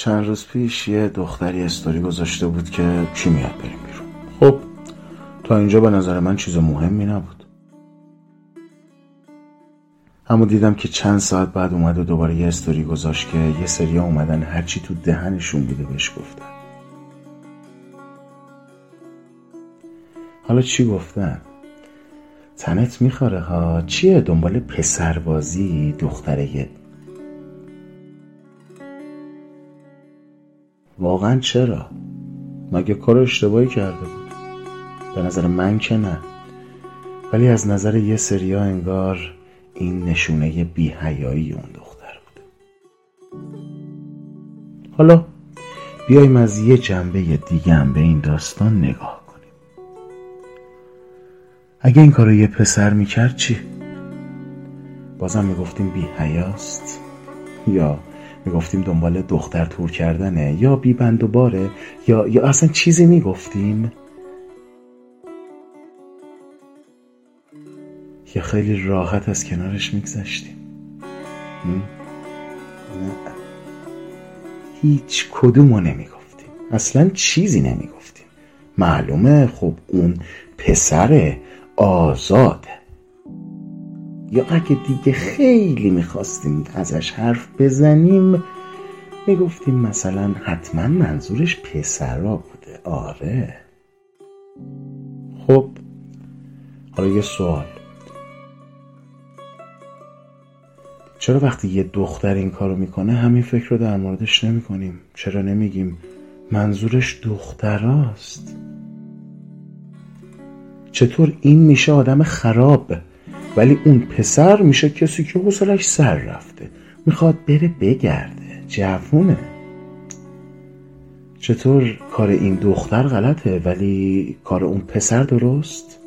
چند روز پیش یه دختری استوری گذاشته بود که کی میاد بریم بیرون. خب تا اینجا به نظر من چیز مهمی نبود. اما دیدم که چند ساعت بعد اومد و دوباره یه استوری گذاشت که یه سریا اومدن هرچی تو دهنشون بوده بهش گفتن. حالا چی گفتن؟ تنت می‌خوره ها؟ چیه دنبال پسربازی دختره واقعا چرا؟ مگه کار اشتباهی کرده بود؟ به نظر من که نه ولی از نظر یه سریا انگار این نشونه بیهیایی اون دختر بوده حالا بیایم از یه جنبه دیگه هم به این داستان نگاه کنیم اگه این کارو یه پسر می‌کرد چی؟ بازم می‌گفتیم بی حیاست یا می‌گفتیم دنبال دختر تور کردنه. یا بی بند و باره یا, یا اصلا چیزی می‌گفتیم؟ یا خیلی راحت از کنارش میگذشتیم. هیچ کدومو نمی‌گفتیم. اصلا چیزی نمی‌گفتیم. معلومه خب اون پسر آزاده. یا اگه دیگه خیلی می‌خواستیم ازش حرف بزنیم می‌گفتیم مثلا حتما منظورش پسرا بوده. آره. خب حالا یه سوال. چرا وقتی یه دختر این کارو می‌کنه همین فکر رو در موردش نمی کنیم؟ چرا نمیگیم منظورش دختراست؟ چطور این میشه آدم خراب؟ ولی اون پسر میشه کسی که حوصلش سر رفته. می‌خواد بره بگرده. جوونه. چطور کار این دختر غلطه ولی کار اون پسر درست؟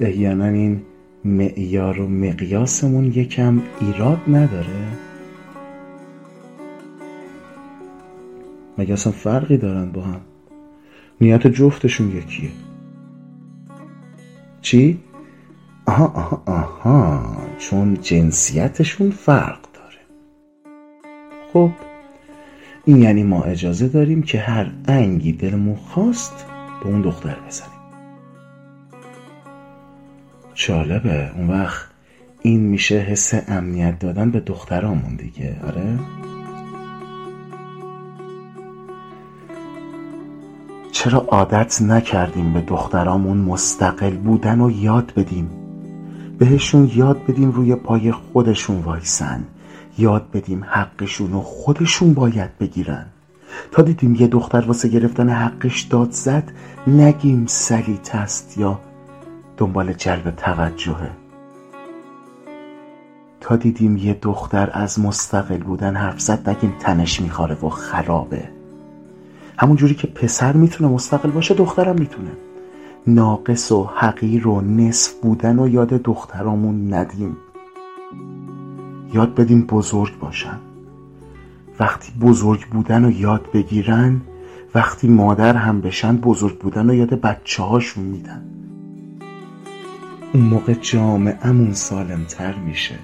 احیانا این معیار و مقیاسمون یکم ایراد نداره. مگه اصلا فرقی دارن با هم؟ نیت جفتشون یکیه. چی؟ آها آها آها. چون جنسیتشون فرق داره. خب این یعنی ما اجازه داریم که هر انگی دلمون خواست به اون دختر بزنیم. جالبه اون وقت این میشه حس امنیت دادن به دخترامون دیگه آره؟ چرا عادت نکردیم به دخترامون مستقل بودن و یاد بدیم؟ بهشون یاد بدیم روی پای خودشون وایسن. یاد بدیم حقشون و خودشون باید بگیرن. تا دیدیم یه دختر واسه گرفتن حقش داد زد نگیم سلیت است یا دنبال جلب توجهه. تا دیدیم یه دختر از مستقل بودن حرف زد نگیم تنش میخواره و خرابه. همون جوری که پسر می‌تونه مستقل باشه دخترم می‌تونه. ناقص و حقیر و نصف بودن و یاد دخترامون ندیم. یاد بدیم بزرگ باشن. وقتی بزرگ بودن و یاد بگیرن وقتی مادر هم بشن بزرگ بودن و یاد بچه هاشون میدن. اون موقع جامعهمون سالمتر میشه.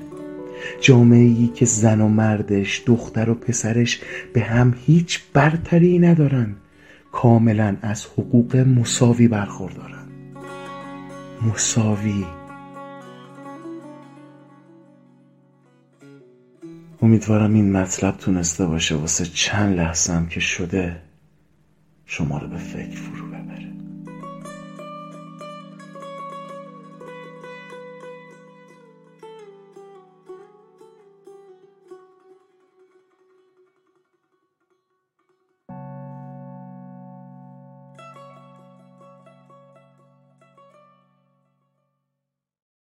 جامعه ای که زن و مردش دختر و پسرش به هم هیچ برتری ندارن. کاملا از حقوق مساوی برخوردارن مساوی. امیدوارم این مطلب تونسته باشه واسه چند لحظه هم که شده شما رو به فکر فرو